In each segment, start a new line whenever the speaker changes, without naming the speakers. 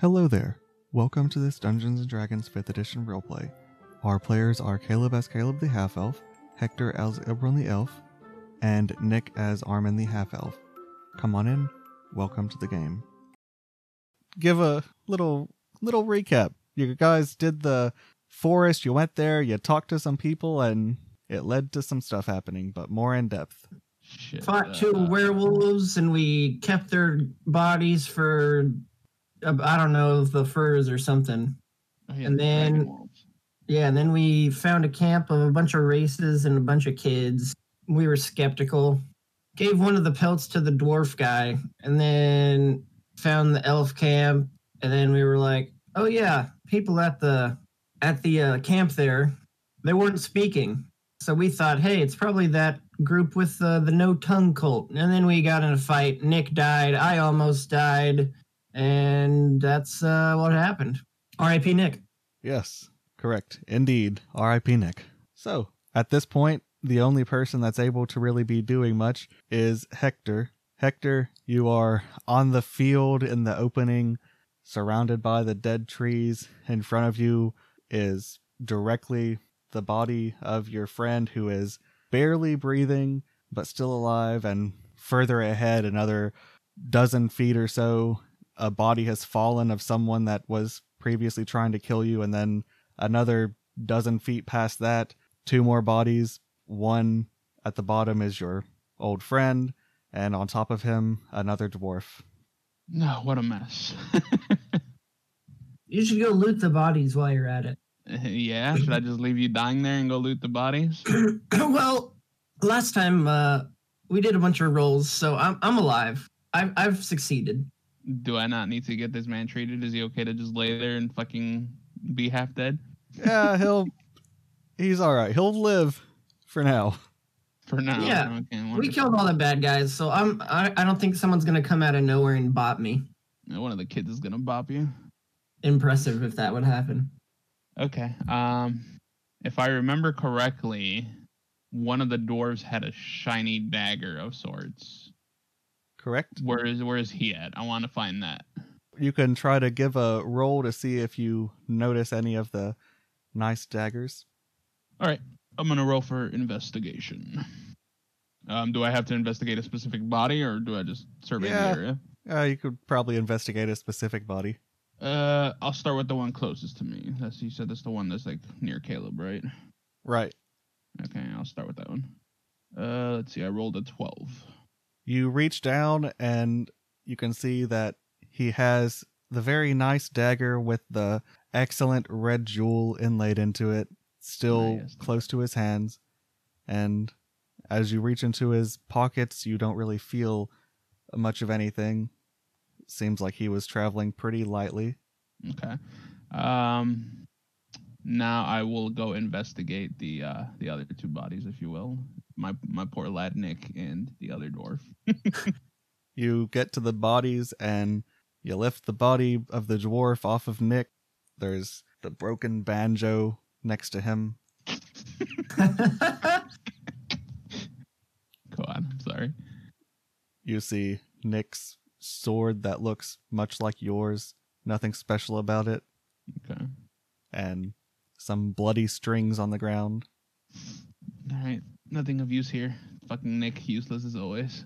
Hello there. Welcome to this Dungeons and Dragons 5th edition roleplay. Our players are Caleb as Caleb the half elf, Hector as Ibron the elf, and Nick as Armin the half elf. Come on in. Welcome to the game. Give a little little recap. You guys did the forest, you went there, you talked to some people and it led to some stuff happening, but more in depth.
Shit.
fought two
uh,
werewolves and we kept their bodies for uh, I don't know the furs or something.
oh, yeah,
and
the
then- Yeah, and then we found a camp of a bunch of races and a bunch of kids. We were skeptical. Gave one of the pelts to the dwarf guy, and then found the elf camp. And then we were like, "Oh yeah, people at the at the uh, camp there, they weren't speaking." So we thought, "Hey, it's probably that group with uh, the no tongue cult." And then we got in a fight. Nick died. I almost died, and that's uh, what happened. R.I.P. Nick.
Yes, correct. Indeed. R.I.P. Nick. So, at this point, the only person that's able to really be doing much is Hector. Hector, you are on the field in the opening, surrounded by the dead trees. In front of you is directly the body of your friend who is barely breathing, but still alive. And further ahead, another dozen feet or so, a body has fallen of someone that was previously trying to kill you. And then another dozen feet past that, two more bodies. One at the bottom is your old friend, and on top of him, another dwarf.
No, what a mess.
You should go loot the bodies while you're at it.
yeah, should I just leave you dying there and go loot the bodies?
well, last time uh, we did a bunch of rolls, so I'm I'm alive. I've I've succeeded.
Do I not need to get this man treated? Is he okay to just lay there and fucking be half dead
Yeah, he'll. He's all right. He'll live for now.
for now?
Yeah,
Okay,
We killed all the bad guys, so I'm I, I don't think someone's gonna come out of nowhere and bop me.
One of the kids is gonna bop you.
Impressive if that would happen.
Okay. Um, if I remember correctly, one of the dwarves had a shiny dagger of sorts.
Correct.
Where is where is he at? I want to find that.
You can try to give a roll to see if you notice any of the nice daggers.
All right, I'm gonna roll for investigation. Um, do I have to investigate a specific body, or do I just survey
Yeah.
the area?
Uh, you could probably investigate a specific body.
Uh, I'll start with the one closest to me. That's you said that's the one that's like near Caleb, right?
Right.
Okay, I'll start with that one. Uh, let's see. I rolled a twelve.
You reach down and you can see that he has the very nice dagger with the excellent red jewel inlaid into it, still
Nice.
close to his hands. And as you reach into his pockets, you don't really feel much of anything. Seems like he was traveling pretty lightly.
Okay. Um, now I will go investigate the uh the other two bodies, if you will. My my poor lad Nick and the other dwarf.
You get to the bodies and you lift the body of the dwarf off of Nick. There's the broken banjo next to him.
Go on. I'm sorry.
You see Nick's sword that looks much like yours, nothing special about it,
Okay.
and some bloody strings on the ground.
All right. Nothing of use here. Fucking Nick, useless as always.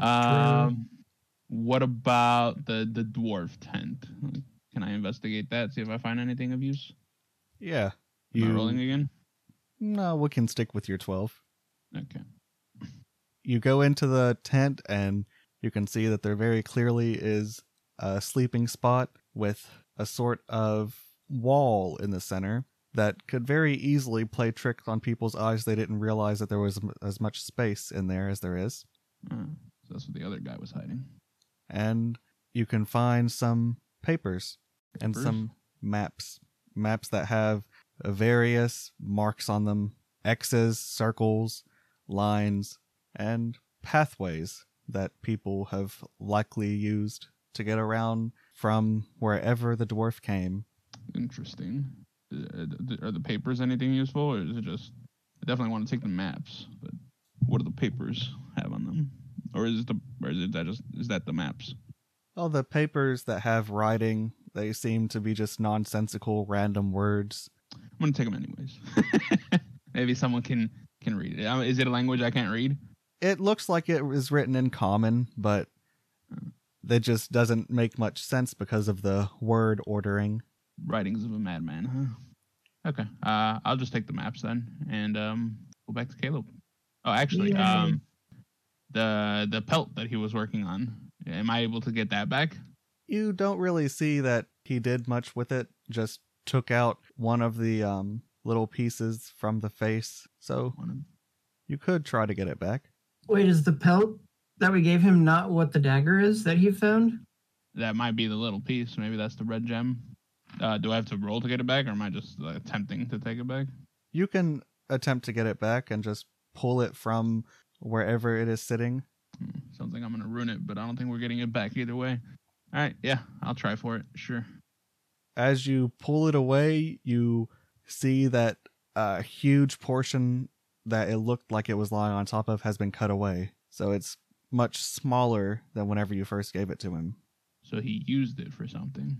Um, what about the the dwarf tent? Can I investigate that? See if I find anything of use.
Yeah.
Am I rolling again?
No, we can stick with your 12.
Okay.
You go into the tent and you can see that there very clearly is a sleeping spot with a sort of wall in the center that could very easily play tricks on people's eyes they didn't realize that there was as much space in there as there is.
So that's what the other guy was hiding.
and you can find some papers, and some maps maps that have various marks on them x's circles lines and pathways that people have likely used to get around from wherever the dwarf came
Interesting. Uh, Are the papers anything useful, or is it just? I definitely want to take the maps, but what are the papers have on them? Or is it the? Or is it that just? Is that the maps?
all the papers that have writing They seem to be just nonsensical, random words.
I'm gonna take them anyways. Maybe someone can can read it. Uh, it a language I can't read?
It looks like it was written in common, but that just doesn't make much sense because of the word ordering.
Writings of a madman, huh? Okay. Uh, I'll just take the maps then and um go back to Caleb. Oh, actually,
Yay.
um, the the pelt that he was working on. Am I able to get that back?
You don't really see that he did much with it, just took out one of the um, little pieces from the face. So you could try to get it back.
Wait, is the pelt that we gave him not what the dagger is that he found?
That might be the little piece. Maybe that's the red gem. Uh, do I have to roll to get it back, or am I just uh, attempting to take it back?
You can attempt to get it back and just pull it from wherever it is sitting.
Hmm, sounds like I'm gonna ruin it, but I don't think we're getting it back either way. All right, yeah, I'll try for it. Sure.
As you pull it away, you see that a huge portion that it looked like it was lying on top of has been cut away. So it's much smaller than whenever you first gave it to him.
So he used it for something.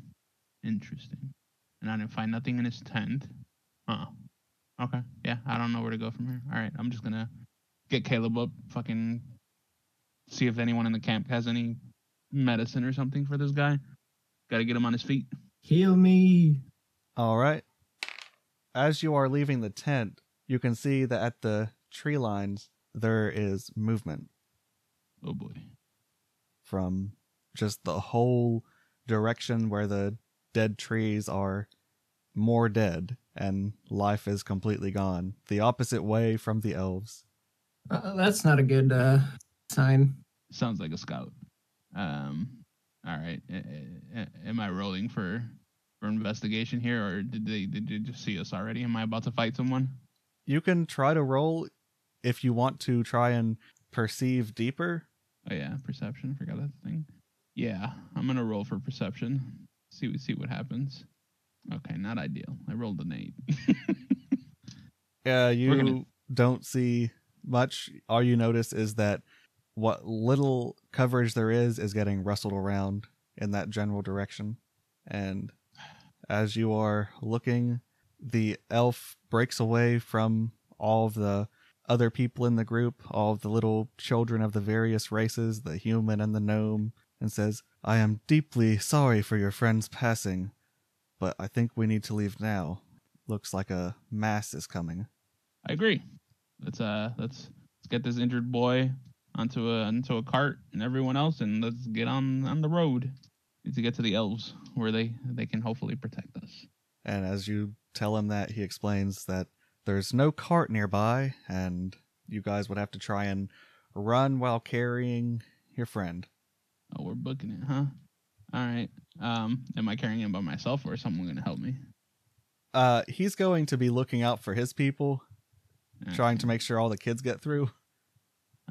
Interesting. And I didn't find nothing in his tent. Huh. Okay. Yeah, I don't know where to go from here. All right, I'm just gonna get Caleb up, fucking see if anyone in the camp has any medicine or something for this guy. Gotta get him on his feet.
Heal me.
All right. As you are leaving the tent, you can see that at the tree lines there is movement
Oh boy.
from just the whole direction where the dead trees are more dead and life is completely gone. The opposite way from the elves.
Uh, that's not a good uh, sign.
Sounds like a scout. Um. All right. A- a- Am I rolling for for investigation here, or did they did they just see us already? Am I about to fight someone?
You can try to roll if you want to try and perceive deeper.
Oh yeah, perception. Forgot that thing. Yeah, I'm gonna roll for perception. See we see what happens. Okay, not ideal. I rolled an eight.
Uh, you
gonna-
don't see much. All you notice is that what little coverage there is is getting rustled around in that general direction. And as you are looking, the elf breaks away from all of the other people in the group, all of the little children of the various races, the human and the gnome, and says, I am deeply sorry for your friend's passing, but I think we need to leave now. Looks like a mass is coming.
I agree. Let's uh let's let's get this injured boy onto a onto a cart and everyone else, and let's get on on the road. Need to get to the elves where they they can hopefully protect us.
And as you tell him that, he explains that there's no cart nearby, and you guys would have to try and run while carrying your friend.
Oh, we're booking it, huh? All right. Um, am I carrying him by myself, or is someone gonna help me?
Uh, he's going to be looking out for his people, trying to make sure all the kids get through.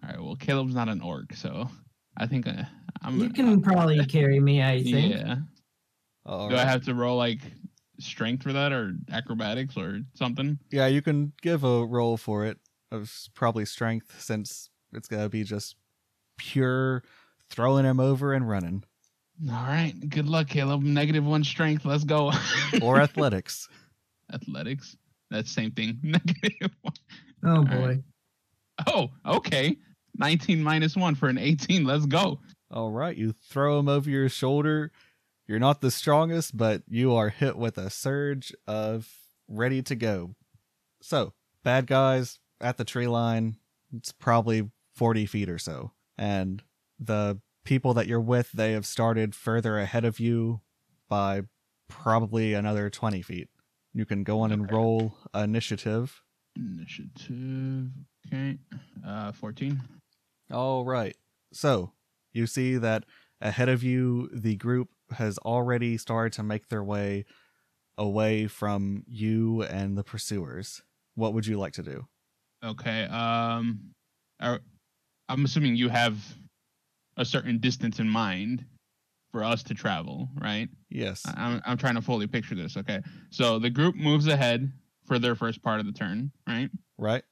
All right. Well, Caleb's not an orc, so I think uh, I'm.
You can probably carry me, I
uh,
think.
yeah.
All
Do I have to roll like strength for that, or acrobatics, or something?
Yeah, you can give a roll for it of probably strength, since it's gonna be just pure throwing him over and running,
All right. Good luck, Caleb. Negative one strength. Let's go.
or athletics.
athletics. That's same thing. Negative one.
Oh
right.
boy.
Oh, okay. 19 minus one for an 18. Let's go.
All right, you throw him over your shoulder. You're not the strongest, but you are hit with a surge of ready to go. So, bad guys at the tree line. It's probably 40 feet or so. And the people that you're with, they have started further ahead of you by probably another 20 feet. You can go on and roll initiative.
Initiative. Okay. Uh, 14.
All right. So you see that ahead of you, the group has already started to make their way away from you and the pursuers. What would you like to do?
Okay. Um, I'm assuming you have a certain distance in mind for us to travel, right?
Yes.
I'm, I'm trying to fully picture this. Okay. So the group moves ahead for their first part of the turn, right?
Right?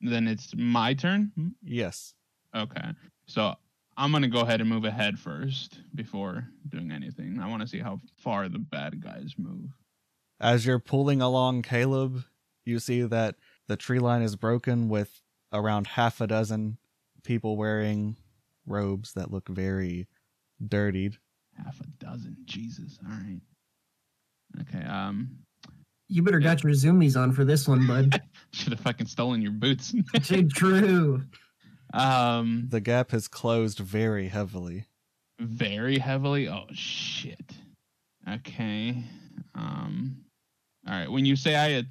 Then it's my turn.
Yes.
Okay. So I'm gonna go ahead and move ahead first before doing anything. I want to see how far the bad guys move.
As you're pulling along Caleb, you see that the tree line is broken with around half a dozen people wearing robes that look very dirtied.
Half a dozen. Jesus. All right. Okay. Um.
You better got your zoomies on for this one, bud.
Should have fucking stolen your boots.
Dude, true.
um.
The gap has closed very heavily.
Very heavily. Oh shit. Okay. Um. All right. When you say I a-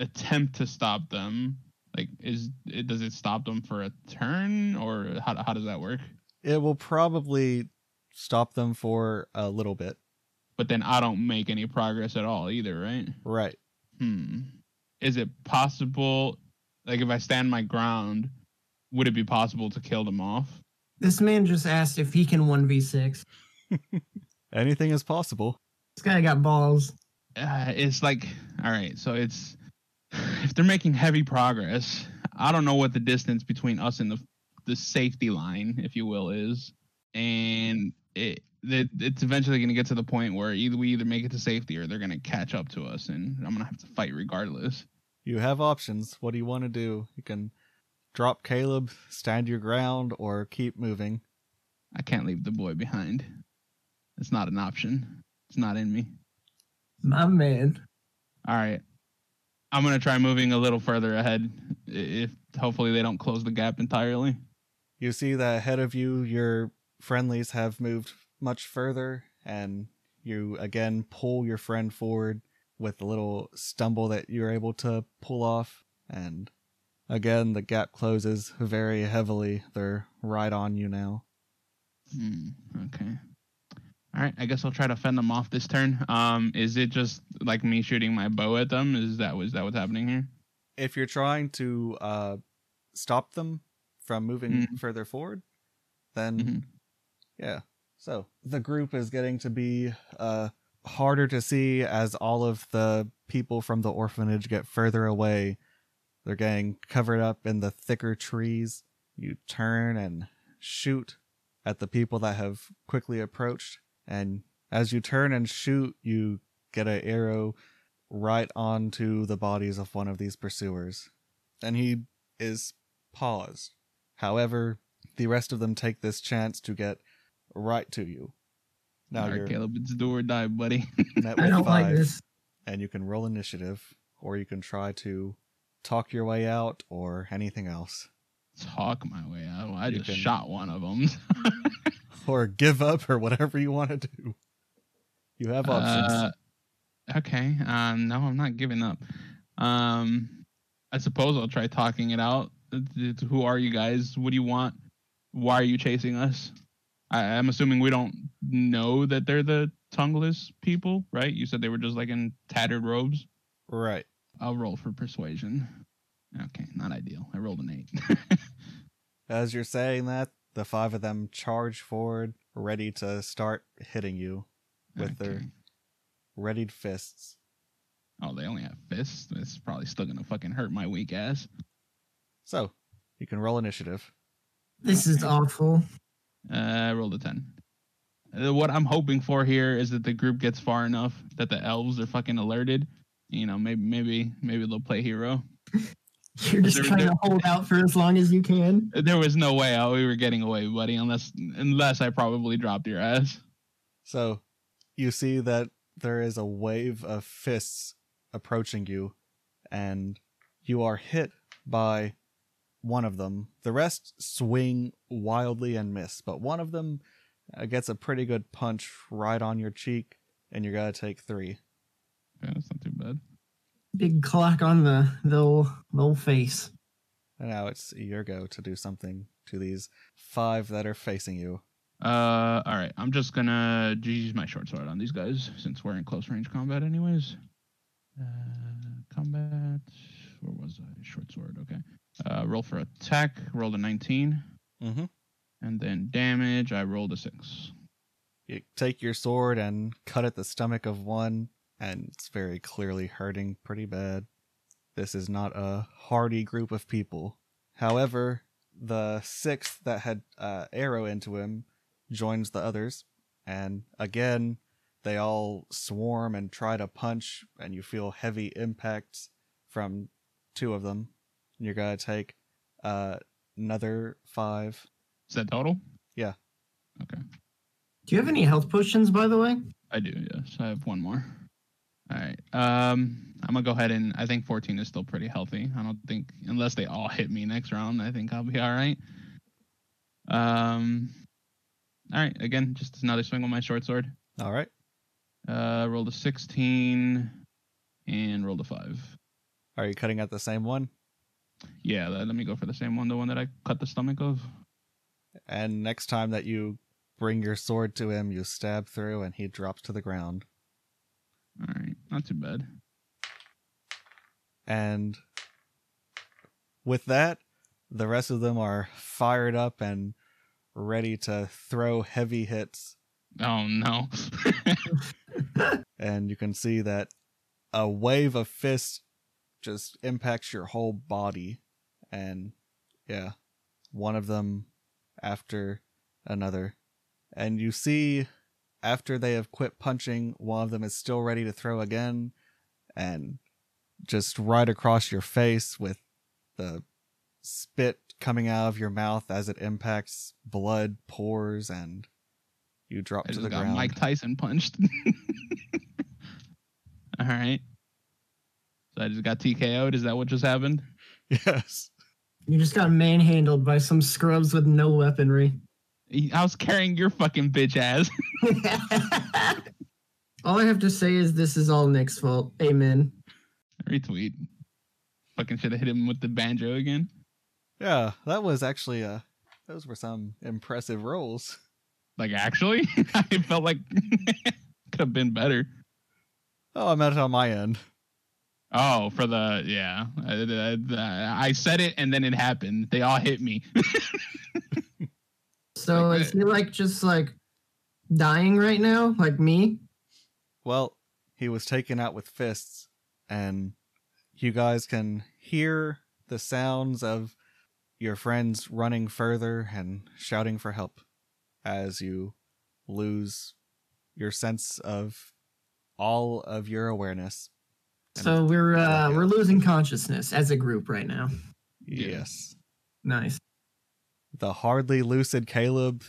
attempt to stop them, like, is it does it stop them for a turn or how how does that work?
It will probably stop them for a little bit.
But then I don't make any progress at all either, right?
Right.
Hmm. Is it possible, like, if I stand my ground, would it be possible to kill them off?
This man just asked if he can 1v6.
Anything is possible.
This guy got balls.
Uh, it's like, all right, so it's if they're making heavy progress, I don't know what the distance between us and the the safety line, if you will, is, and it. It, it's eventually going to get to the point where either we either make it to safety or they're going to catch up to us, and I'm going to have to fight regardless.
You have options. What do you want to do? You can drop Caleb, stand your ground, or keep moving.
I can't leave the boy behind. It's not an option. It's not in me.
My man.
All right. I'm going to try moving a little further ahead if hopefully they don't close the gap entirely.
You see that ahead of you, your friendlies have moved much further, and you again pull your friend forward with a little stumble that you're able to pull off. And again, the gap closes very heavily. They're right on you now.
Hmm. Okay. All right. I guess I'll try to fend them off this turn. Um, is it just like me shooting my bow at them? Is that was that what's happening here?
If you're trying to uh, stop them from moving
Mhm.
further forward, then
Mhm.
Yeah. So the group is getting to be uh harder to see as all of the people from the orphanage get further away. They're getting covered up in the thicker trees. You turn and shoot at the people that have quickly approached, and as you turn and shoot, you get an arrow right onto the bodies of one of these pursuers. And he is paused. However, the rest of them take this chance to get right to you. Now
All right,
you're
Caleb, it's do or die, buddy.
met
I don't
five,
like this.
and you can roll initiative, or you can try to talk your way out, or anything else,
Talk my way out. Well, I
You
just
can-
shot one of them.
or give up, or whatever you want to do. You have options.
Uh, okay. Um, no, I'm not giving up. Um, I suppose I'll try talking it out. It's- it's, Who are you guys? What do you want? Why are you chasing us? I, I'm assuming we don't know that they're the tongueless people, right? You said they were just like in tattered robes.
right.
I'll roll for persuasion. Okay, not ideal. I rolled an eight.
As you're saying that, the five of them charge forward, ready to start hitting you with their
Okay.
readied fists.
Oh, they only have fists. It's probably still gonna fucking hurt my weak ass.
So, you can roll initiative.
This is awful.
Uh, I rolled a 10. Uh, what I'm hoping for here is that the group gets far enough that the elves are fucking alerted. You know, maybe maybe maybe they'll play hero.
You're just
There-
trying
there-
to hold out for as long as you can.
There was no way out we were getting away, buddy, unless unless I probably dropped your ass.
So, you see that there is a wave of fists approaching you, and you are hit by one of them. The rest swing wildly and miss, but one of them uh, gets a pretty good punch right on your cheek, and you're gonna take three.
Yeah, that's not too bad.
Big clock on the the old, the old face.
And now it's your go to do something to these five that are facing you.
Uh, all right. I'm just gonna use my short sword on these guys since we're in close range combat, anyways. Uh, combat. Where was I? Short sword. Okay. Uh, roll for attack. Rolled a 19,
Mm-hmm.
and then damage. I rolled a six.
You take your sword and cut at the stomach of one, and it's very clearly hurting pretty bad. This is not a hardy group of people. However, the sixth that had uh, arrow into him joins the others, and again they all swarm and try to punch, and you feel heavy impacts from two of them. You're gonna take uh, another five.
Is that total?
Yeah.
Okay.
Do you have any health potions, by the way?
I do, yes. I have one more. All right. Um, I'm gonna go ahead and I think 14 is still pretty healthy. I don't think unless they all hit me next round, I think I'll be all right. Um, all right. Again, just another swing with my short sword.
All right.
Uh, rolled a 16 and rolled a five.
Are you cutting at the same one?
Yeah, let, me go for the same one, the one that I cut the stomach of.
And next time that you bring your sword to him, you stab through, and he drops to the ground.
All right, not too bad.
And with that, the rest of them are fired up and ready to throw heavy hits.
Oh no.
And you can see that a wave of fists just impacts your whole body. And yeah, one of them after another. And you see after they have quit punching, one of them is still ready to throw again. And just right across your face with the spit coming out of your mouth as it impacts, blood pours, and you drop
I
to the ground.
Mike Tyson punched. All right. So I just got TKO'd. Is that what just happened?
Yes.
You just got manhandled by some scrubs with no weaponry.
I was carrying your fucking bitch ass.
all I have to say is this is all Nick's fault. Amen.
Retweet. Fucking should have hit him with the banjo again.
Yeah, that was actually uh those were some impressive rolls.
Like actually, I felt like could have been better.
Oh, I meant it on my end.
Oh, for the yeah, uh, I, I, I said it and then it happened. They all hit me.
So
Like
is he like just like dying right now, like me?
Well, he was taken out with fists, and you guys can hear the sounds of your friends running further and shouting for help as you lose your sense of all of your awareness. And-
So we're uh we're losing consciousness as a group right now.
Yes.
Nice.
the hardly lucid Caleb,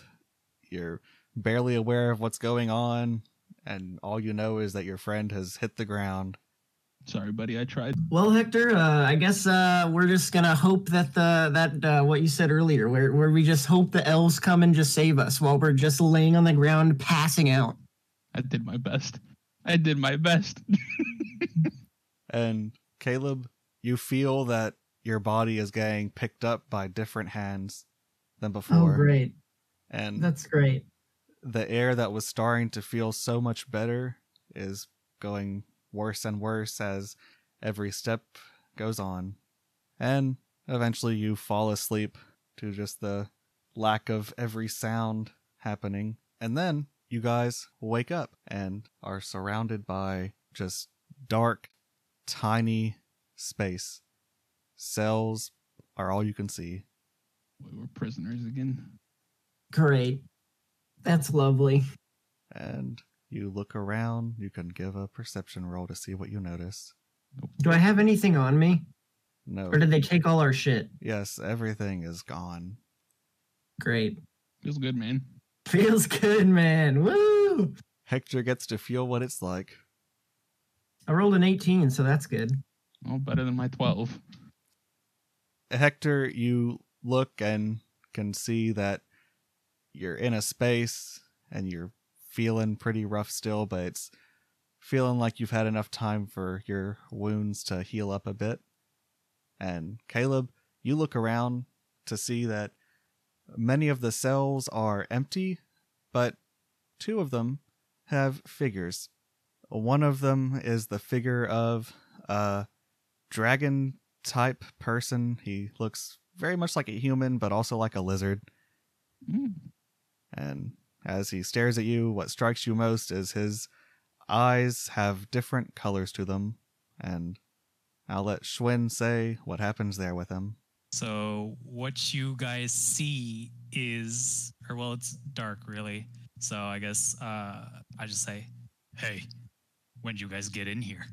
you're barely aware of what's going on, and all you know is that your friend has hit the ground.
Sorry, buddy. I tried.
Well, Hector, uh, I guess uh, we're just gonna hope that the that uh, what you said earlier, where where we just hope the elves come and just save us while we're just laying on the ground passing out.
I did my best. I did my best.
And Caleb, you feel that your body is getting picked up by different hands than
oh,
before.
Oh, great!
And
That's great.
the air that was starting to feel so much better is going worse and worse as every step goes on. And eventually you fall asleep to just the lack of every sound happening. And then you guys wake up and are surrounded by just dark, tiny space. Cells are all you can see.
We were prisoners again.
Great. That's lovely.
and you look around. You can give a perception roll to see what you notice.
Do I have anything on me,
No.
or did they take all our shit?
Yes, everything is gone.
Great.
Feels good, man.
Feels good, man. Woo!
Hector gets to feel what it's like.
I rolled an 18, so that's good.
Oh, better than my 12.
Hector, you look and can see that you're in a space and you're feeling pretty rough still, but it's feeling like you've had enough time for your wounds to heal up a bit. And Caleb, you look around to see that many of the cells are empty, but two of them have figures. One of them is the figure of a dragon type person. He looks very much like a human, but also like a lizard.
Mm.
And as he stares at you, what strikes you most is his eyes have different colors to them. And I'll let Schwinn say what happens there with him.
So what you guys see is, or well, it's dark really. So I guess uh, I just say, "Hey, when did you guys get in here?"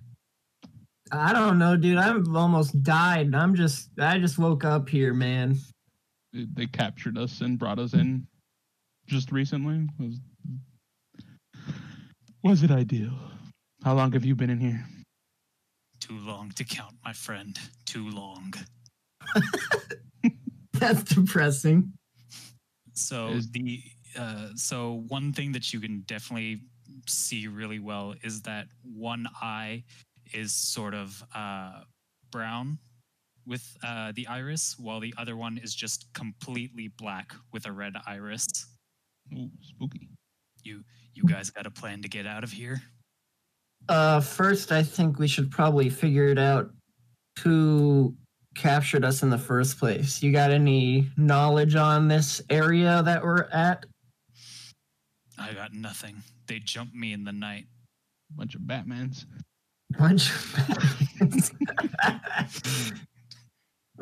I don't know, dude. I've almost died. I'm just I just woke up here, man.
They they captured us and brought us in just recently. Was was it ideal? How long have you been in here?
Too long to count, my friend. Too long.
That's depressing.
So the uh, so one thing that you can definitely see really well is that one eye is sort of uh, brown with uh, the iris, while the other one is just completely black with a red iris.
Ooh, spooky.
You you guys got a plan to get out of here?
Uh first I think we should probably figure it out who captured us in the first place. You got any knowledge on this area that we're at?
I got nothing. They jumped me in the night.
Bunch of Batmans.
Bunch of Batmans.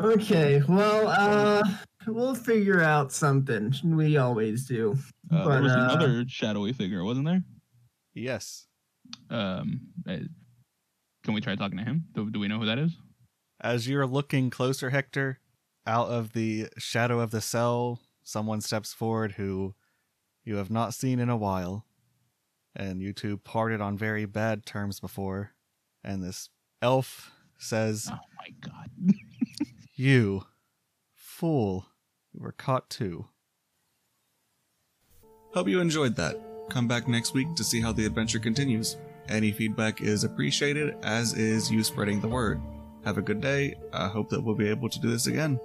Okay, well, uh, we'll figure out something. We always do.
Uh,
But,
there was
uh,
another shadowy figure, wasn't there?
Yes.
Um, uh, can we try talking to him? Do, do we know who that is?
As you're looking closer, Hector, out of the shadow of the cell, someone steps forward who you have not seen in a while. And you two parted on very bad terms before. And this elf says,
Oh my god.
You, fool, you were caught too. Hope you enjoyed that. Come back next week to see how the adventure continues. Any feedback is appreciated, as is you spreading the word. Have a good day. I hope that we'll be able to do this again.